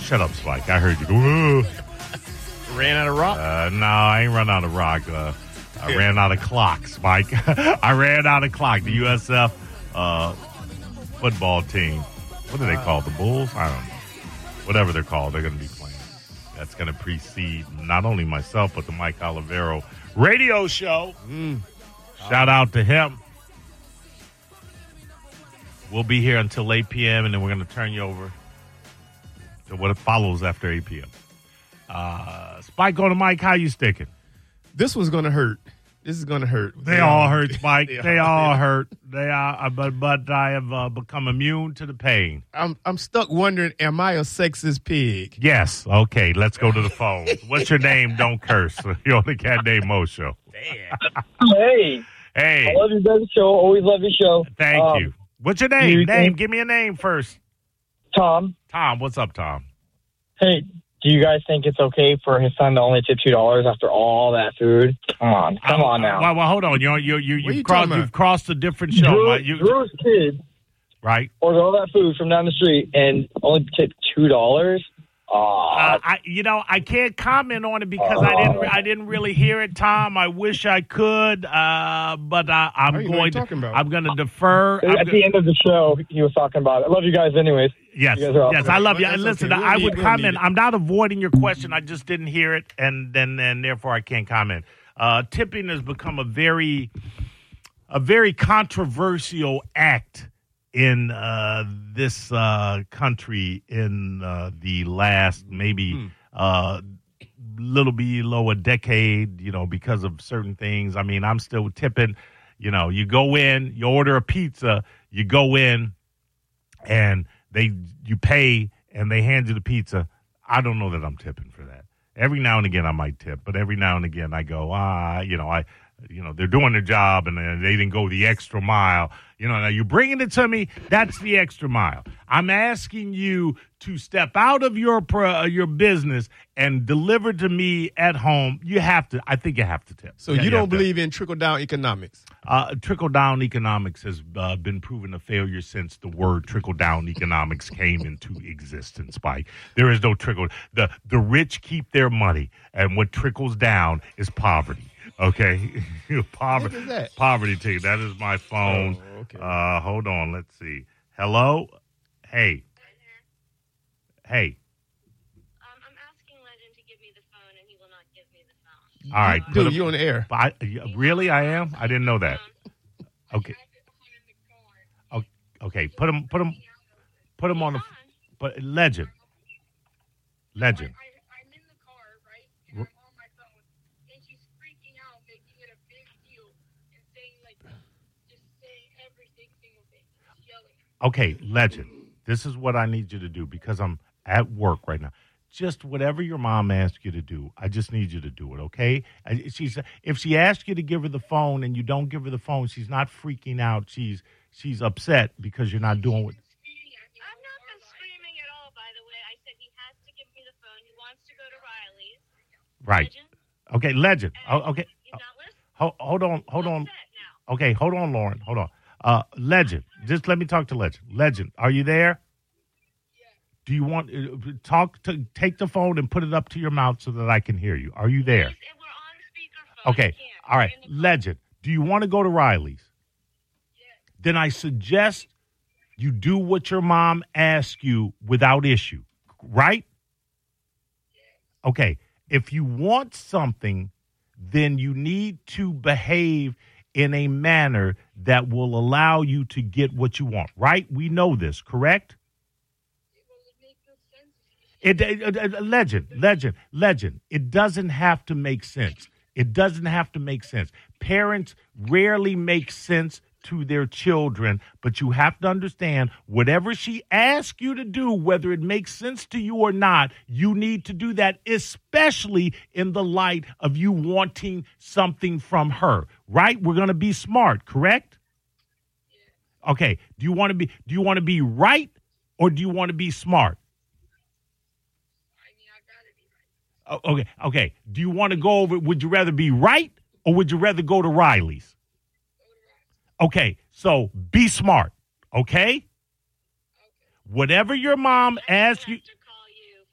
shut up, Spike. I heard you. Ran out of rock. Uh, no, I ain't run out of rock. Uh, I ran out of clock, Spike. I ran out of clock. The USF uh, football team. What do they call the Bulls? I don't know. Whatever they're called, they're going to be playing. That's going to precede not only myself but the Mike Olivero radio show. Shout out to him. We'll be here until 8 p.m. and then we're going to turn you over to what follows after 8 p.m. Uh, Spike on the mic. How you sticking? This was going to hurt. This is going to hurt. They all hurt, Spike. They They, all- all hurt. They are, uh, but but I have uh, become immune to the pain. I'm I'm stuck wondering, am I a sexist pig? Yes. Okay. Let's go to the phone. What's your name? Don't curse. You're on the Cat Named Mo show. Hey, Hey. I love your guys' show. Always love your show. Thank Um, you. What's your name? you name. think- Give me a name first. Tom, Tom. What's up, Tom? hey, do you guys think it's okay for his son to only tip two dollars after all that food? Come on, come on now. Well, well, hold on. You're, you you're, you've, you crossed you've crossed a different show. Drew, right? You- Drew's kid right. ordered all that food from down the street and only tipped two dollars. Uh, Aw, I, you know, I can't comment on it because I didn't, I didn't really hear it, Tom. I wish I could, uh, but I, I'm I don't know what going to, about. I'm going to defer. I'm at go- the end of the show, he was talking about it. I love you guys, anyways. yes, you guys awesome. yes, I love you. And listen, okay. We'll I would we'll comment. I'm not avoiding your question. I just didn't hear it, and then, and therefore, I can't comment. Uh, tipping has become a very, a very controversial act in uh, this uh, country in uh, the last maybe uh, little below a decade, you know, because of certain things. I mean, I'm still tipping. You know, you go in, you order a pizza, you go in, and they you pay, and they hand you the pizza. I don't know that I'm tipping for that. Every now and again, I might tip, but every now and again, I go, ah, you know, I, you know, they're doing their job, and they didn't go the extra mile. You know, now you're bringing it to me. That's the extra mile. I'm asking you to step out of your pro, your business and deliver to me at home. You have to. I think you have to tip. So Yeah, you don't to. believe in trickle down economics? Uh, trickle down economics has uh, been proven a failure since the word trickle down economics came into existence. Spike, there is no trickle. the The rich keep their money, and what trickles down is poverty. Okay, poverty. What is that? Poverty. To you. That is my phone. Oh, okay. Uh, hold on. Let's see. Hello. Hey. Hey. Um, I'm asking Legend to give me the phone, and he will not give me the phone. All right. Dude, him- you on the air. I, really, I am. I didn't know that. Okay. O- Okay. Put him. Put him. Put him on the. But legend. Legend. I, I'm in the car, right? And I'm on my phone, and she's freaking out, making it a big deal, and saying like, just saying every single thing, She's yelling. Okay, legend. This is what I need you to do because I'm at work right now. Just whatever your mom asks you to do, I just need you to do it, okay? She's if she asks you to give her the phone and you don't give her the phone, she's not freaking out. She's she's upset because you're not doing what. Screaming at me. I'm not been screaming at all, by the way. I said he has to give me the phone. He wants to go to Riley's. Right. Legend, Okay, legend. and Oh, okay. He's not listening. Hold, hold on. Hold on. Okay, hold on, Lauren. Hold on. Uh, Legend, just let me talk to Legend. Legend, are you there? Do you want uh, talk to take the phone and put it up to your mouth so that I can hear you? Are you there? Please, and we're on speakerphone. Okay. All right. We're in the car. Legend, do you want to go to Riley's? Then I suggest you do what your mom asks you without issue, right? Okay. If you want something, then you need to behave in a manner that will allow you to get what you want, right? We know this, correct? It, it, it- legend, legend, legend. It doesn't have to make sense. It doesn't have to make sense. Parents rarely make sense to their children, but you have to understand whatever she asks you to do, whether it makes sense to you or not, you need to do that, especially in the light of you wanting something from her, right? We're going to be smart, correct? Okay. Do you want to be do you want to be right or do you want to be smart? I mean, I gotta be right. Oh, okay, okay. Do you want to go over? Would you rather be right or would you rather go to Riley's? Okay, so be smart. Okay. Whatever your mom asks you. to call you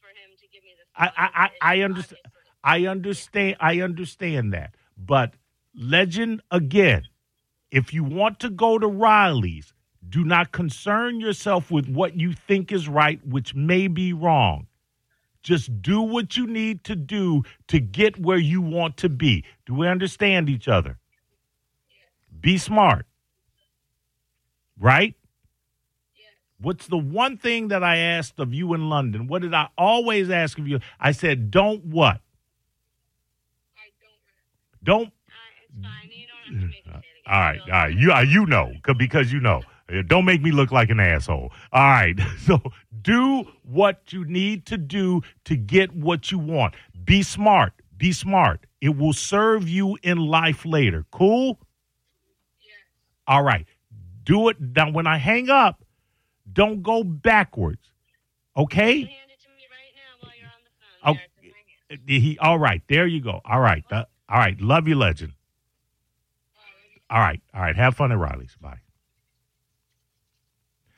I I I, I understand. I understand. I understand that. But legend again, if you want to go to Riley's, do not concern yourself with what you think is right, which may be wrong. Just do what you need to do to get where you want to be. Do we understand each other? Be smart. Right? What's the one thing that I asked of you in London? What did I always ask of you? I said, don't what? I don't Don't. Uh, it's fine. You don't have to make me say it again. All right, all right. You, uh, you know, 'cause- because you know. Uh, Don't make me look like an asshole. All right. So do what you need to do to get what you want. Be smart. Be smart. It will serve you in life later. Cool? All right. Do it. Now, when I hang up, don't go backwards. Okay? Hand it to me right now while you're on the phone. Oh, There, it's in my hand. He, all right. There you go. All right. Uh, all right. Love you, legend. All right. All right. Have fun at Riley's. Bye.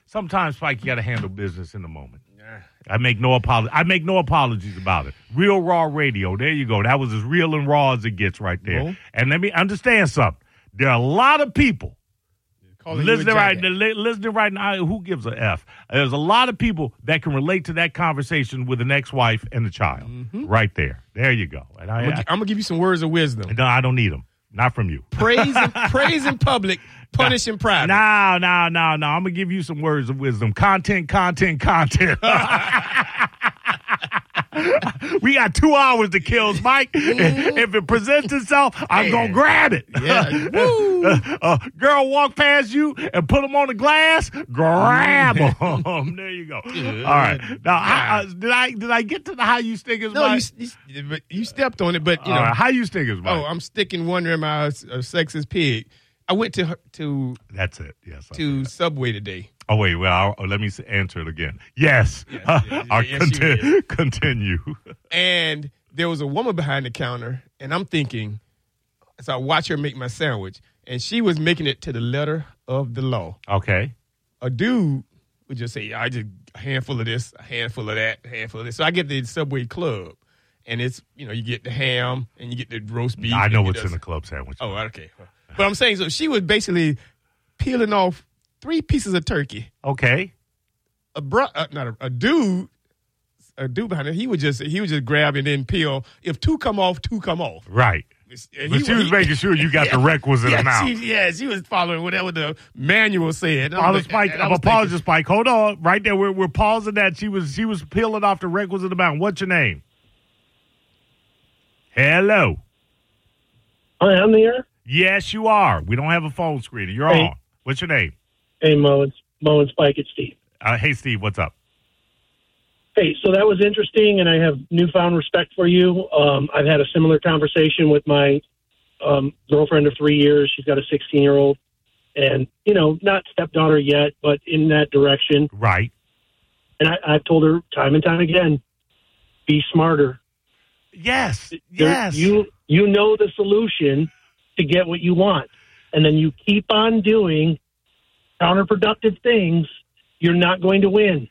Sometimes, Spike, you got to handle business in the moment. I make no apology. I make no apologies about it. Real raw radio. There you go. That was as real and raw as it gets right there. Well. and let me understand something. There are a lot of people Calling you a listening right, li- listening right now. Who gives a f? There's a lot of people that can relate to that conversation with an ex-wife and a child. Mm-hmm. Right there. There you go. And I, I'm gonna, gonna give you some words of wisdom. No, I don't need them. Not from you. Praise, in, praise in public, punish in private. No, no, no, no. I'm gonna give you some words of wisdom. Content, content, content. we got two hours to kill, Mike. If it presents itself, I'm gonna grab it. Yeah. Woo. Uh, girl walk past you and put them on the glass, grab them. there you go. All right. Now, how, uh, did I did I get to the how you stickers? No, you, Mike? you, but you stepped on it, but you All know. right, how you stickers? Mike? oh, I'm sticking wondering my uh, sexist pig. I went to to That's it. Yes. I to. Subway today. Oh wait, well, I'll, oh, let me answer it again. Yes. Yes, yes, I'll yes, you conti- continue. and there was a woman behind the counter, and I'm thinking, as I watch her make my sandwich, and she was making it to the letter of the law. Okay. A dude would just say, "I just a handful of this, a handful of that, a handful of this." So I get the Subway Club, and it's you know you get the ham and you get the roast beef. I know what's in the club sandwich. Oh, okay. But I'm saying, so she was basically peeling off three pieces of turkey. Okay. A bro, uh, not a, a dude, a dude behind her. He would just he would just grab and then peel. If two come off, two come off. Right. And But he she was he- making sure you got the requisite yeah, amount. She, yeah, she was following whatever the manual said. And I'm Pause, like- Spike. I I'm apologizing, Spike. Hold on, right there. We're we're pausing that. She was she was peeling off the requisite amount. What's your name? Hello. Hi, I'm here. Yes, you are. We don't have a phone screen. You're Hey. on. What's your name? Hey, Mo, it's Mo and Spike. It's Steve. Uh, hey, Steve. What's up? Hey, so that was interesting, and I have newfound respect for you. Um, I've had a similar conversation with my um, girlfriend of three years. She's got a 16 year old, and you know, not stepdaughter yet, but in that direction. Right. And I, I've told her time and time again, be smarter. Yes. There- Yes. You you know the solution to get what you want, and then you keep on doing counterproductive things. You're not going to win.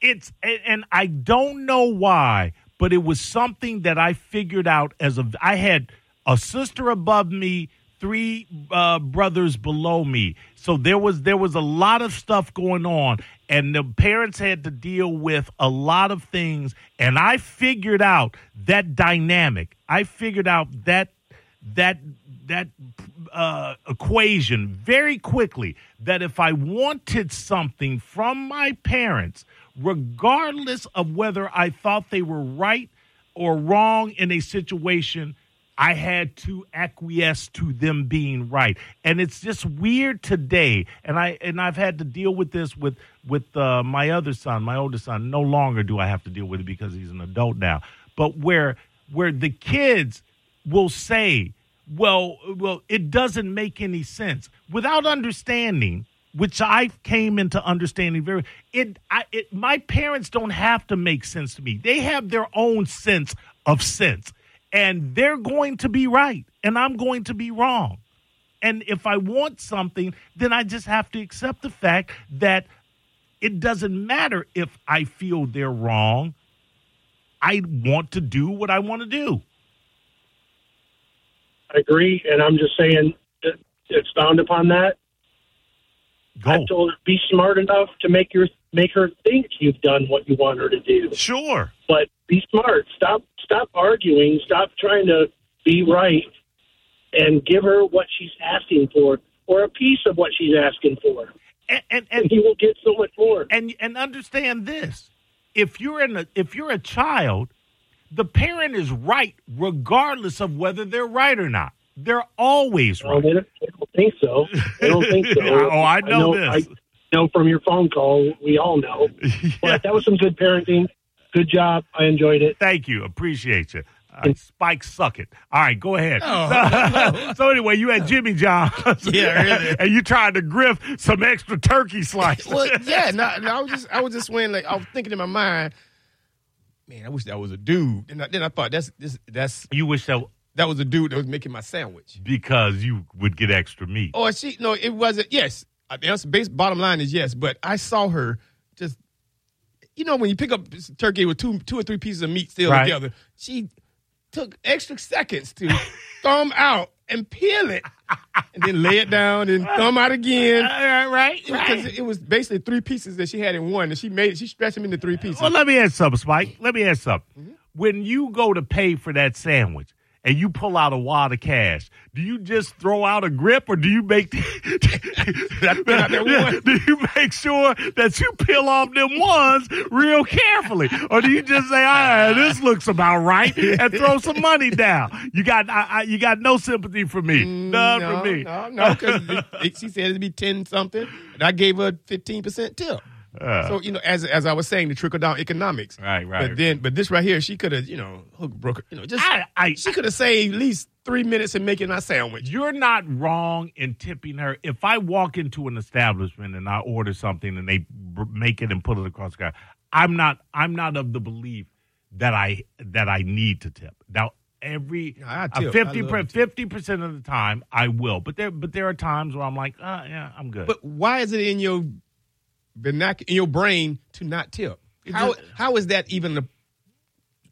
it's and, I don't know why, but it was something that I figured out as a I had a sister above me, three uh, brothers below me. So there was there was a lot of stuff going on and the parents had to deal with a lot of things and I figured out that dynamic. I figured out that that that uh, equation very quickly that if I wanted something from my parents, regardless of whether I thought they were right or wrong in a situation, I had to acquiesce to them being right. And it's just weird today. And I and I've had to deal with this with with uh, my other son, my oldest son. No longer do I have to deal with it because he's an adult now. But where where the kids will say, "Well, well, it doesn't make any sense," without understanding, which I came into understanding very. It, I, it, my parents don't have to make sense to me. They have their own sense of sense, and they're going to be right, and I'm going to be wrong. And if I want something, then I just have to accept the fact that it doesn't matter if I feel they're wrong I want to do what I want to do. I agree, and I'm just saying it's bound upon that. Go. I told her be smart enough to make your make her think you've done what you want her to do. Sure. But be smart. Stop stop arguing. Stop trying to be right, and give her what she's asking for, or a piece of what she's asking for. And and, And and you will get so much more. and and understand this if you're in a if you're a child the parent is right regardless of whether they're right or not they're always Well, right they, don't, they don't think so. They don't think so. Oh, I know this. I know from your phone call. We all know. But that was some good parenting. Good job. I enjoyed it. thank you appreciate you uh, Spike, suck it. All right, go ahead. Oh. So, so anyway, you had Jimmy John, Yeah, really. and you tried to griff some extra turkey slices. well, yeah, no, no, I was just, I was just when like I was thinking in my mind, man, I wish that was a dude. And I, then I thought that's this, that's you wish that that was a dude that was making my sandwich. because you would get extra meat. Or she, no, it wasn't. Yes, I- the answer, base bottom line is yes. But I saw her just, you know, when you pick up turkey with two, two or three pieces of meat still Right. together, she took extra seconds to thumb out and peel it, and then lay it down and thumb out again. right, right, Because it was basically three pieces that she had in one, and she made it. She stretched them into three pieces. Well, let me ask something, Spike. Let me ask something. Mm-hmm. When you go to pay for that sandwich and you pull out a wad of cash, do you just throw out a grip or do you make out that one. do you make sure that you peel off them ones real carefully, or do you just say, "Ah, this looks about right," and throw some money down? You got, I, I, you got no sympathy for me, none no, for me. No, no, because she said it'd be ten something, and I gave her fifteen percent tip. Uh, So you know, as as I was saying, the trickle down economics. Right, right. But then, but this right here, she could have, you know, hook broke. You know, just I, I, she could have saved at least three minutes in making our sandwich. You're not wrong in tipping her. If I walk into an establishment and I order something and they make it and put it across the counter, I'm not. I'm not of the belief that I that I need to tip. Now, every No, I 50 love fifty percent of the time I will, but there but there are times where I'm like, uh, yeah, I'm good. But why is it in your vernac- in your brain to not tip? How just- how is that even a,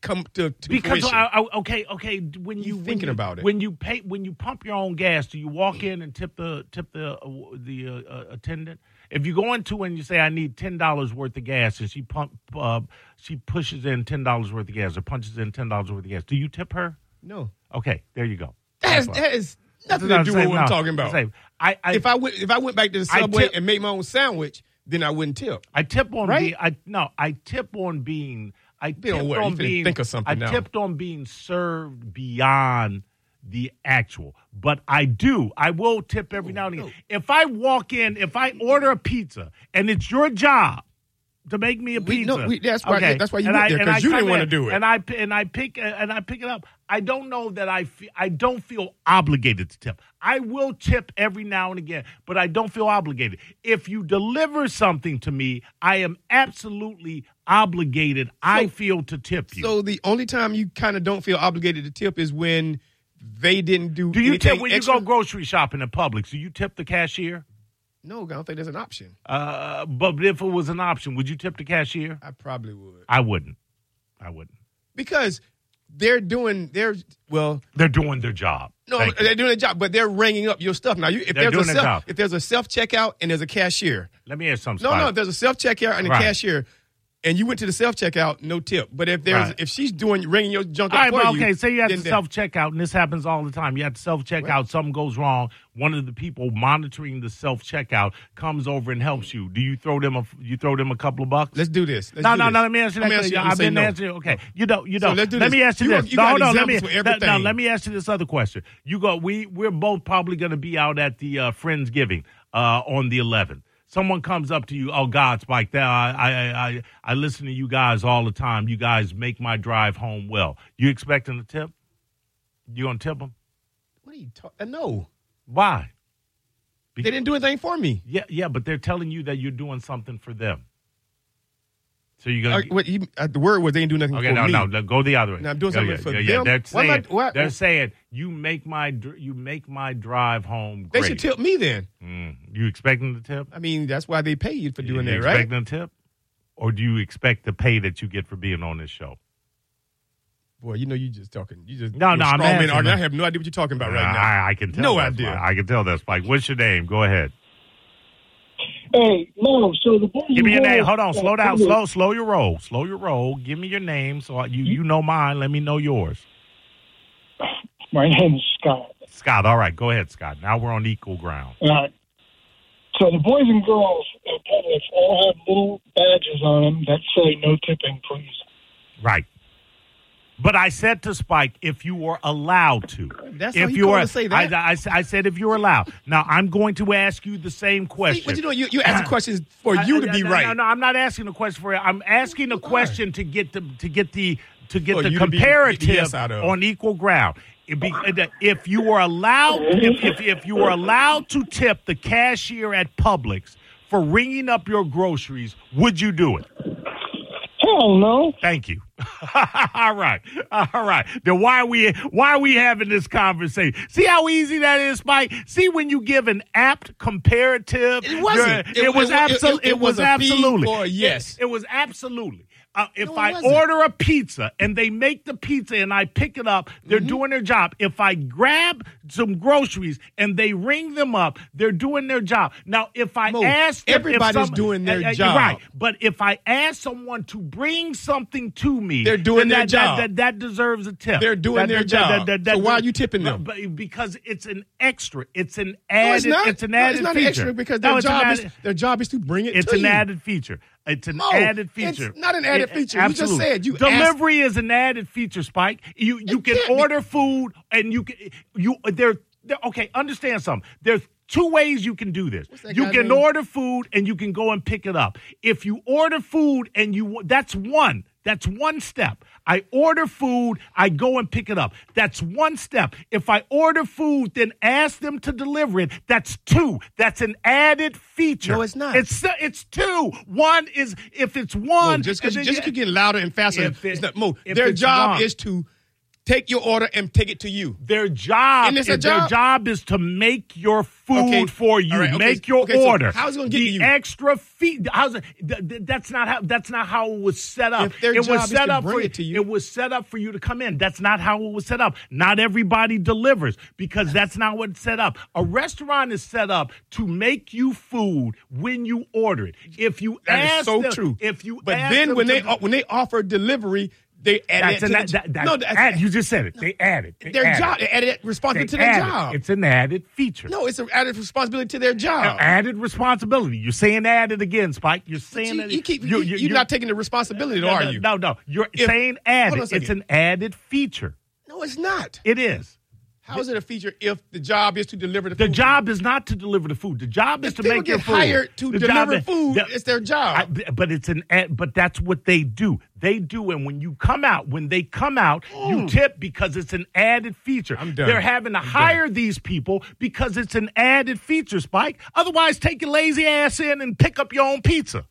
come to, to because? I, I, okay, okay, when you You when thinking you- about it. when you pay when you pump your own gas, do you walk in and tip the tip the uh, the uh, uh, attendant? If you go into and you say I need ten dollars worth of gas, and she pump uh, she pushes in ten dollars worth of gas or punches in ten dollars worth of gas, do you tip her? no, Okay, there you go. that is, That's that is nothing to do with what I'm talking about. I, I, if I went if I went back to the subway tip- and made my own sandwich, then I wouldn't tip. I tip on Right? being I no, I tip on being I Be on tipped what? You on finna being think of something I now. tipped on being served beyond the actual. But I do. I will tip every oh, now and again. If I walk in, if I order a pizza and it's your job to make me a We- pizza. no, we- that's why- that's why you and went I- there, and 'cause I you didn't wanna do it. And I and I pick and I pick it up. I don't know that I fe- I don't feel obligated to tip. I will tip every now and again, but I don't feel obligated. If you deliver something to me, I am absolutely obligated. I feel to tip you. So the only time you kind of don't feel obligated to tip is when they didn't do. do you tip when extra? you go grocery shopping in public? Do you tip the cashier? No, I don't think there's an option. Uh, but if it was an option, would you tip the cashier? I probably would I wouldn't. I wouldn't. because they're doing their well. They're doing their job. No, Thank they're doing a job, but they're ringing up your stuff now. You, if They're there's a their self, job. if there's a self checkout and there's a cashier, Let me ask something. no, no, if there's a self checkout and a Right. cashier, and you went to the self checkout, no tip. But if there's Right. if she's doing ringing your junk All up right, for but you, okay, say you have to self checkout, and this happens all the time. You have to self checkout, something goes wrong. One of the people monitoring the self checkout comes over and helps you. Do you throw them a you throw them a couple of bucks? Let's do this. Let's no, do no, this. no. Let me answer that. I'm gonna question. you, I'm I've been no. answering. Okay, you don't. You don't. do let me ask you, You this. you no, got no. Let me. examples for no, no, let me ask you this other question. You go. We we're both probably going to be out at the uh, Friendsgiving uh, on the 11th. Someone comes up to you, oh God, Spike, that I, I I I listen to you guys all the time. You guys make my drive home well. You expecting a tip? You gonna tip them? What are you talking? Uh, no, Why? they didn't do anything for me. Yeah, yeah, but they're telling you that you're doing something for them. So you're gonna Uh, what, you, uh, the word was they didn't do nothing okay? for No, me. no, no, go the other way. No, I'm doing Go, something yeah, for yeah, yeah. them. They're Why am I- saying they're saying you make my dr- you make my drive home They should tip me then. Mm. You expecting the tip? I mean, that's why they pay you for doing you that, right? Expecting a tip, or do you expect the pay that you get for being on this show? Boy, you know you're just talking. You just No, no, I'm asking I have no idea what you're talking about right now. I, I can tell. No idea. I can tell that, Spike. What's your name? Go ahead. Hey, no. So the boys Give me your name. Hold on. Slow down. Slow, slow your roll. Slow your roll. Give me your name so I, you you know mine. Let me know yours. My name is Scott. Scott. All right. Go ahead, Scott. Now we're on equal ground. All right. So the boys and girls at Publix all have little badges on them that say "No tipping, please." Right. But I said to Spike, if you were allowed to, That's if you called were, to say that. I, I, I said if you were allowed. Now I'm going to ask you the same question. But you know, you, you ask questions for you to I- be no, right. No, no, I'm not asking a question for you. I'm asking a question to get the to get the to get For the you to be- comparative yes on equal ground. Be- if you were allowed, if, if, if you were allowed to tip the cashier at Publix for ringing up your groceries, would you do it? Hell no. Thank you. All right. All right. Then why are we why are we having this conversation? See how easy that is, Mike? See when you give an apt comparative. It wasn't. It, It- was it- absolutely. it- It, was was absolutely. yes. It, it was absolutely. Uh, if No, I order a pizza and they make the pizza and I pick it up, they're Mm-hmm. doing their job. If I grab some groceries and they ring them up, they're doing their job. Now, if I ask them, if everybody's some- doing their uh, uh, job. right? But if I ask someone to bring something to me, They're doing their that, job. That, that, that deserves a tip. They're doing their job. So why are you tipping them? Because it's an extra. It's an no, added. it's not. It's an No, added it's not feature. extra because No, their job added- is their job is to bring it it's an you. added feature. It's an No, added it's feature. not an added feature. You just said you delivery is an added feature. Spike. You you It can can't be. order food and you can you there. okay, understand something. There's two ways you can do this. You can name? order food and you can go and pick it up. If you order food and you that's one. That's one step. I order food, I go and pick it up. That's one step. If I order food, then ask them to deliver it. That's two. That's an added feature. No, it's not. It's uh, it's two. One is if it's one. Mo, just because and just then keep getting louder and faster. It- it's not, Mo, their job wrong. is to take your order and take it to you. Their job, And it's a is- their job? job is to make your food Okay. for you. Right, okay. Make your Okay, so order. how's it gonna get the you? extra fee? How's it? th- th- that's not how. That's not how it was set up. If their it job was is set to up bring for it to you- It was set up for you to come in. That's not how it was set up. Not everybody delivers because that's not what's set up. A restaurant is set up to make you food when you order it. If you That is ask so them- true. If you but then when to- they when they offer delivery, they added that's that, that, that, no, that's add, you just said it. They added They their added. job. They added that They responsibility to their added. job. It's an added feature. no, it's an added responsibility to their job. added responsibility. You're saying added again, Spike. You're saying you, that you keep you- you, you- are not taking the responsibility, no, are no, you? No, no. You're If- saying hold on a added. It's an added feature. No, it's not. It is. How is it a feature if the job is to deliver the The food? The job is not to deliver the food. The job is to people make your get food. hired to The deliver job- food, the- it's their job. I- but it's an but that's what they do. They do, and when you come out, when they come out, you tip because it's an added feature. Mm. I'm done. They're having to hire these people because it's an added feature, Spike. Otherwise, take your lazy ass in and pick up your own pizza.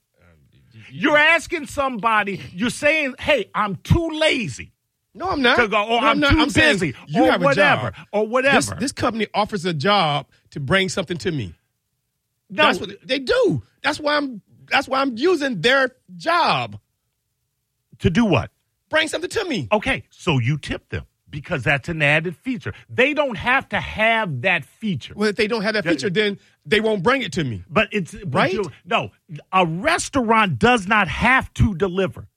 You're asking somebody. You're saying, "Hey, I'm too lazy." No, I'm not. or oh, No, I'm not. too I'm busy, you or have a whatever, oh, job. or whatever. This, this company offers a job to bring something to me. No, That's what they do. That's why I'm. That's why I'm using their job. to do what? Bring something to me. Okay, so you tip them because that's an added feature. They don't have to have that feature. Well, if they don't have that feature, then they won't bring it to me. But it's but Right? you- no, a restaurant does not have to deliver.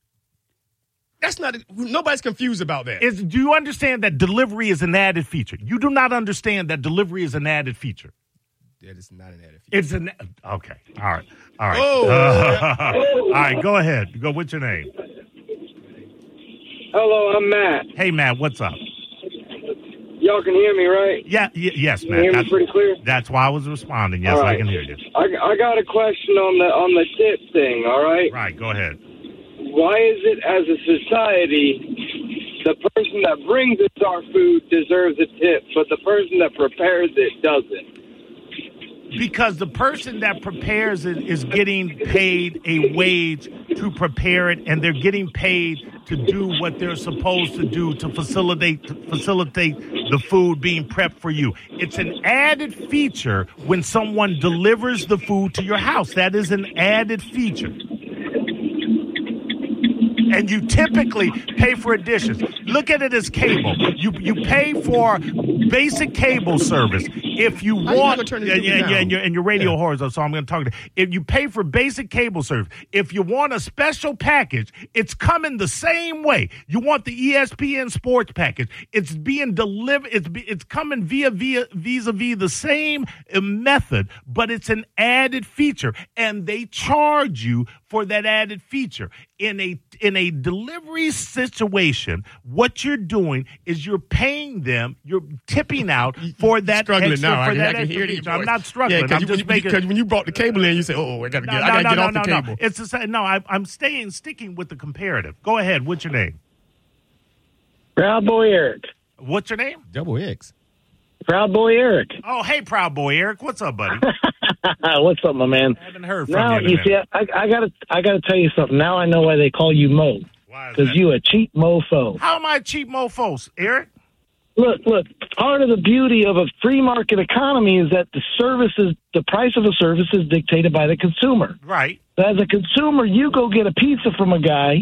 That's not. Nobody's confused about that. Is do you understand that delivery is an added feature? You do not understand that delivery is an added feature. that is not an added feature. It's an okay. All right. All right. Oh. all right. Go ahead. Go. What's your name? Hello, I'm Matt. Hey, Matt. What's up? Y'all can hear me, right? Yeah. Y- yes, Can you Matt. hear me That's, pretty clear? that's why I was responding. Yes, All I can hear you. I, I got a question on the on the tip thing. All right. Right. Go ahead. Why is it, as a society, the person that brings us our food deserves a tip, but the person that prepares it doesn't? Because the person that prepares it is getting paid a wage to prepare it, and they're getting paid to do what they're supposed to do to facilitate to facilitate the food being prepped for you. It's an added feature when someone delivers the food to your house. That is an added feature. And you typically pay for additions. Look at it as cable. You you pay for basic cable service. If you How you want, this and, and, and your, and your radio horizontal, so I'm going to talk to If you pay for basic cable service, if you want a special package, it's coming the same way. You want the ESPN sports package. It's being delivered. It's be, it's coming via via vis-a-vis the same uh, method, but it's an added feature, and they charge you for that added feature. In a in a delivery situation, what you're doing is you're paying them, you're tipping out for that struggling extra, now. for I, that I can extra hear it feature. I'm not struggling. Yeah, I'm because just when, making. because when you brought the cable in, you said, "Oh, I got to No, get, no, I got to no, get no, off no, the no. cable." It's the same. No, I, I'm staying sticking with the comparative. Go ahead. What's your name? Proud Boy Eric. What's your name? Double X. Proud Boy Eric. Oh, hey, proud boy Eric. What's up, buddy? What's up, my man? I haven't heard from Now you. you see. I, I gotta, I gotta tell you something. Now I know why they call you Mo, Why because you a cheap mofo. How am I cheap mofos, Eric? Look, look. Part of the beauty of a free market economy is that the services, the price of a service is dictated by the consumer. Right. As a consumer, you go get a pizza from a guy.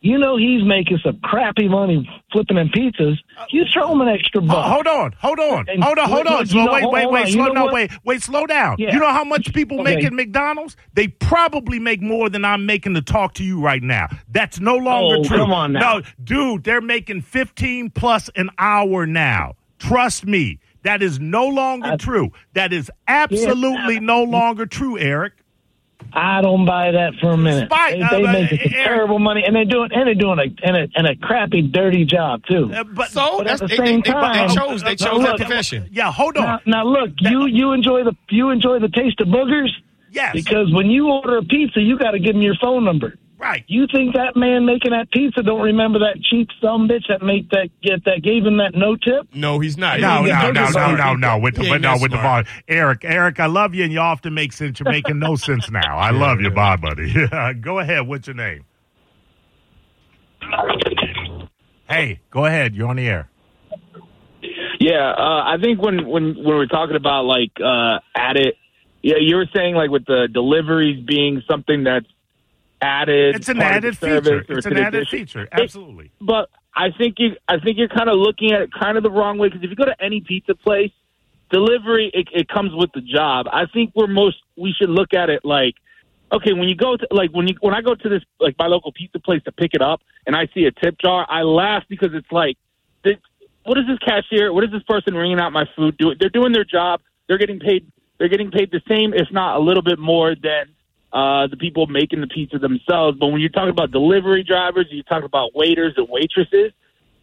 You know he's making some crappy money flipping them pizzas. You throw him an extra buck. hold on, hold on, And hold on, hold on. Slow, wait, wait, wait, you slow, know no, what? wait, wait, slow down. Yeah. You know how much people make Okay. at McDonald's? They probably make more than I'm making to talk to you right now. That's no longer Oh, true. come on now. No, dude, they're making 15 plus an hour now. Trust me, that is no longer I- true. That is absolutely Yeah. no longer true, Eric. I don't buy that for a minute. Spike, they uh, they but, making some terrible money, and they're doing and they're doing a and a, and a crappy, dirty job too. Uh, but So But that's at the same they, they, time- they chose they Uh, chose look, that profession. yeah, hold on. Now, now look, you you enjoy the you enjoy the taste of boogers yes, because when you order a pizza, you got to give them your phone number. Right. You think that man making that pizza don't remember that cheap some bitch that make that get that gave him that no tip? No, he's not. No, He- no, he- no, no, no, no. With the, He but no, that with the smart. ball. Eric, Eric, I love you, and you often make sense. You're making no sense now. I love you, bye, buddy. go ahead. What's your name? Hey, go ahead. You're on the air. Yeah, uh, I think when when when we're talking about like uh, it, yeah, you were saying like with the deliveries being something that's added. It's an added feature. It's an added addition. feature. It- Absolutely. but I think you I think you're kind of looking at it kind of the wrong way because if you go to any pizza place, delivery it, it comes with the job. I think we're most we should look at it like okay when you go to like when you when I go to this like my local pizza place to pick it up and I see a tip jar, I laugh because it's like this, what is this cashier? What is this person ringing out my food doing? They're doing their job. They're getting paid. They're getting paid the same, if not a little bit more than uh, the people making the pizza themselves. But when you're talking about delivery drivers, you talk about waiters and waitresses,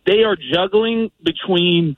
they are juggling between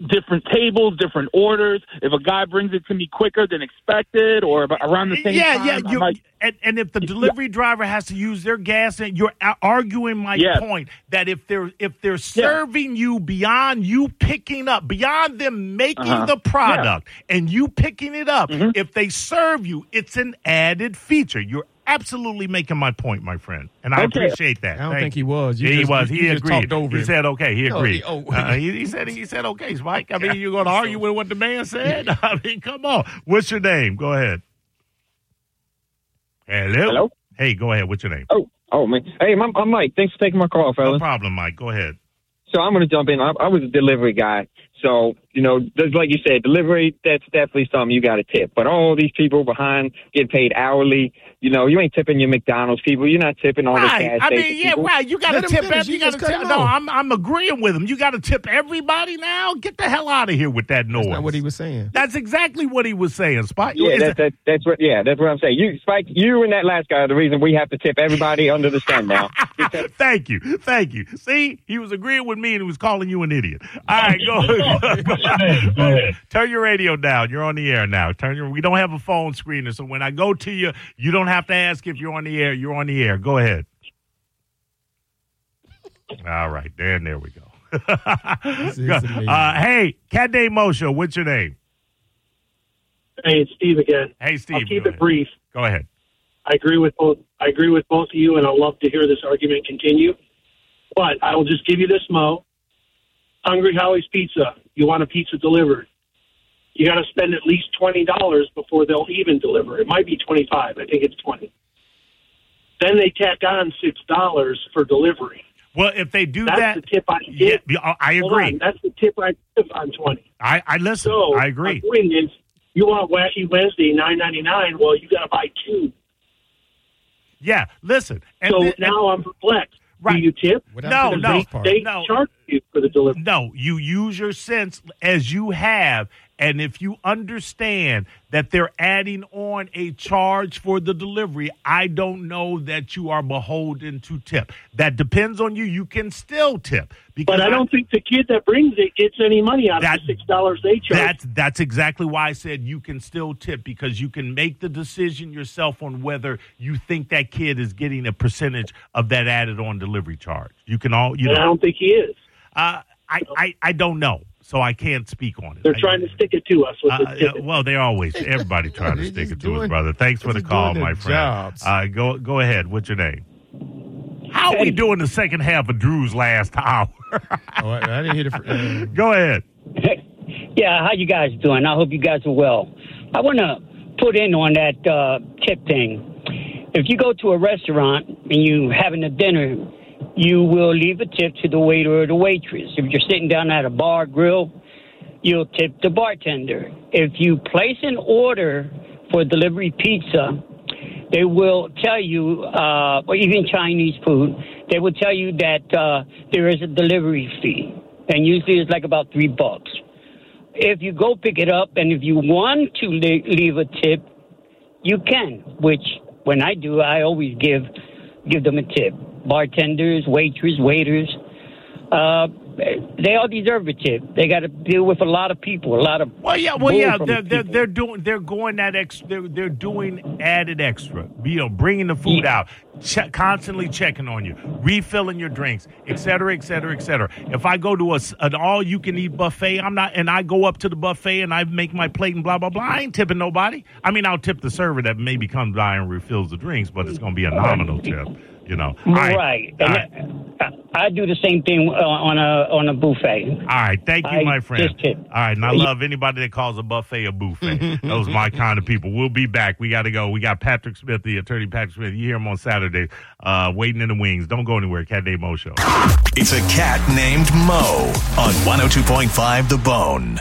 different tables, different orders. If a guy brings it to me quicker than expected, or around the same yeah, time, yeah. You, might- and, and if the delivery driver has to use their gas, and you're arguing my Yes. point that if they're if they're serving you beyond you picking up, beyond them making Uh-huh. the product and you picking it up, Mm-hmm. if they serve you, it's an added feature. You're absolutely making my point, my friend, and I Okay. appreciate that. I don't Thank think he was. You Yeah, he was. you- He you agreed. over he him. said okay. He No, agreed. he- oh. Uh, he, he said he said okay, Mike. I mean, you're going to argue with what the man said? I mean, come on. What's your name? Go ahead. Hello. Hello? Hey, go ahead. What's your name? Oh, oh man. Hey, I'm, I'm Mike. Thanks for taking my call, fellas. No problem, Mike. Go ahead. So I'm going to jump in. I, I was a delivery guy. So, you know, just like you said, delivery, that's definitely something you got to tip. But all these people behind getting paid hourly, you know, you ain't tipping your McDonald's people. You're not tipping all the Right. gas I mean, yeah, people. right. You got to tip. finish. every- You You got to tip. him No. I'm I'm agreeing with him. You got to tip everybody now. Get the hell out of here with that noise. That's not what he was saying. That's exactly what he was saying. Spike. Yeah, Is that, that, that's what. Yeah, that's what I'm saying. You, Spike, you and that last guy are the reason we have to tip everybody under the sun now. Because- Thank you. Thank you. See, he was agreeing with me and he was calling you an idiot. All right, go. go Turn your radio down. You're on the air now. Turn your. We don't have a phone screener, so when I go to you, you don't have to ask if you're on the air. You're on the air. Go ahead. All right, then there we go. uh, hey, Cat Named Mo Show, what's your name? Hey, it's Steve again. Hey, Steve. I'll keep it ahead. brief. Go ahead. I agree with both. I agree with both of you, and I'd love to hear this argument continue. But I will just give you this, Mo. Hungry Howie's Pizza. You want a pizza delivered? You got to spend at least twenty dollars before they'll even deliver. It might be twenty five. I think it's twenty. then they tack on six dollars for delivery. Well, if they do That's that, the tip I yeah, give. I I Hold agree. on, that's the tip I give on twenty. I, I listen. So I agree. Is, you want Wacky Wednesday nine ninety nine? Well, you got to buy two. Yeah, listen. And so thi- and- now I'm perplexed. Right. Do you tip? Without No, the no, delivery. They No. charge you for the delivery. No, you use your sense as you have. And if you understand that they're adding on a charge for the delivery, I don't know that you are beholden to tip. That depends on you. You can still tip. Because But I don't think the kid that brings it gets any money out That- of the six dollars they charge. That's that's exactly why I said you can still tip because you can make the decision yourself on whether you think that kid is getting a percentage of that added on delivery charge. You can all you and I don't think he is. Uh, I, I I don't know, so I can't speak on it. They're I- trying to stick it to us with Uh, the yeah, well, they're always everybody trying to stick just it to us, brother. Thanks for the call, my friend. Uh, go go ahead. What's your name? How are we doing the second half of Drew's last hour? Oh, I, I didn't hear the. fir- Uh, go ahead. Yeah, how you guys doing? I hope you guys are well. I want to put in on that uh, tip thing. If you go to a restaurant and you having a dinner, you will leave a tip to the waiter or the waitress. If you're sitting down at a bar grill, you'll tip the bartender. If you place an order for delivery pizza, they will tell you, uh, or even Chinese food, they will tell you that uh, there is a delivery fee, and usually it's like about three bucks. If you go pick it up, and if you want to le- leave a tip, you can. Which, when I do, I always give give them a tip. Bartenders, waitress, waiters, uh, they all deserve a tip. They got to deal with a lot of people, a lot of Well, yeah, well, yeah, they're, they're they're doing they're going that extra. They're, they're doing added extra. You know, bringing the food Yeah. out, che- constantly checking on you, refilling your drinks, et cetera, et cetera, et cetera. If I go to a, an all you can eat buffet, I'm not, and I go up to the buffet and I make my plate and blah blah blah. I ain't tipping nobody. I mean, I'll tip the server that maybe comes by and refills the drinks, but it's going to be a nominal tip. You know, All right. all And right. I, I do the same thing uh, on a on a buffet. All right, thank you, I my friend. just. All right, and I love anybody that calls a buffet a buffet. Those are my kind of people. We'll be back. We got to go. We got Patrick Smith, the attorney Patrick Smith. You hear him on Saturday, uh, waiting in the wings. Don't go anywhere. Cat Named Mo Show. It's a cat named Mo on 102.5 The Bone.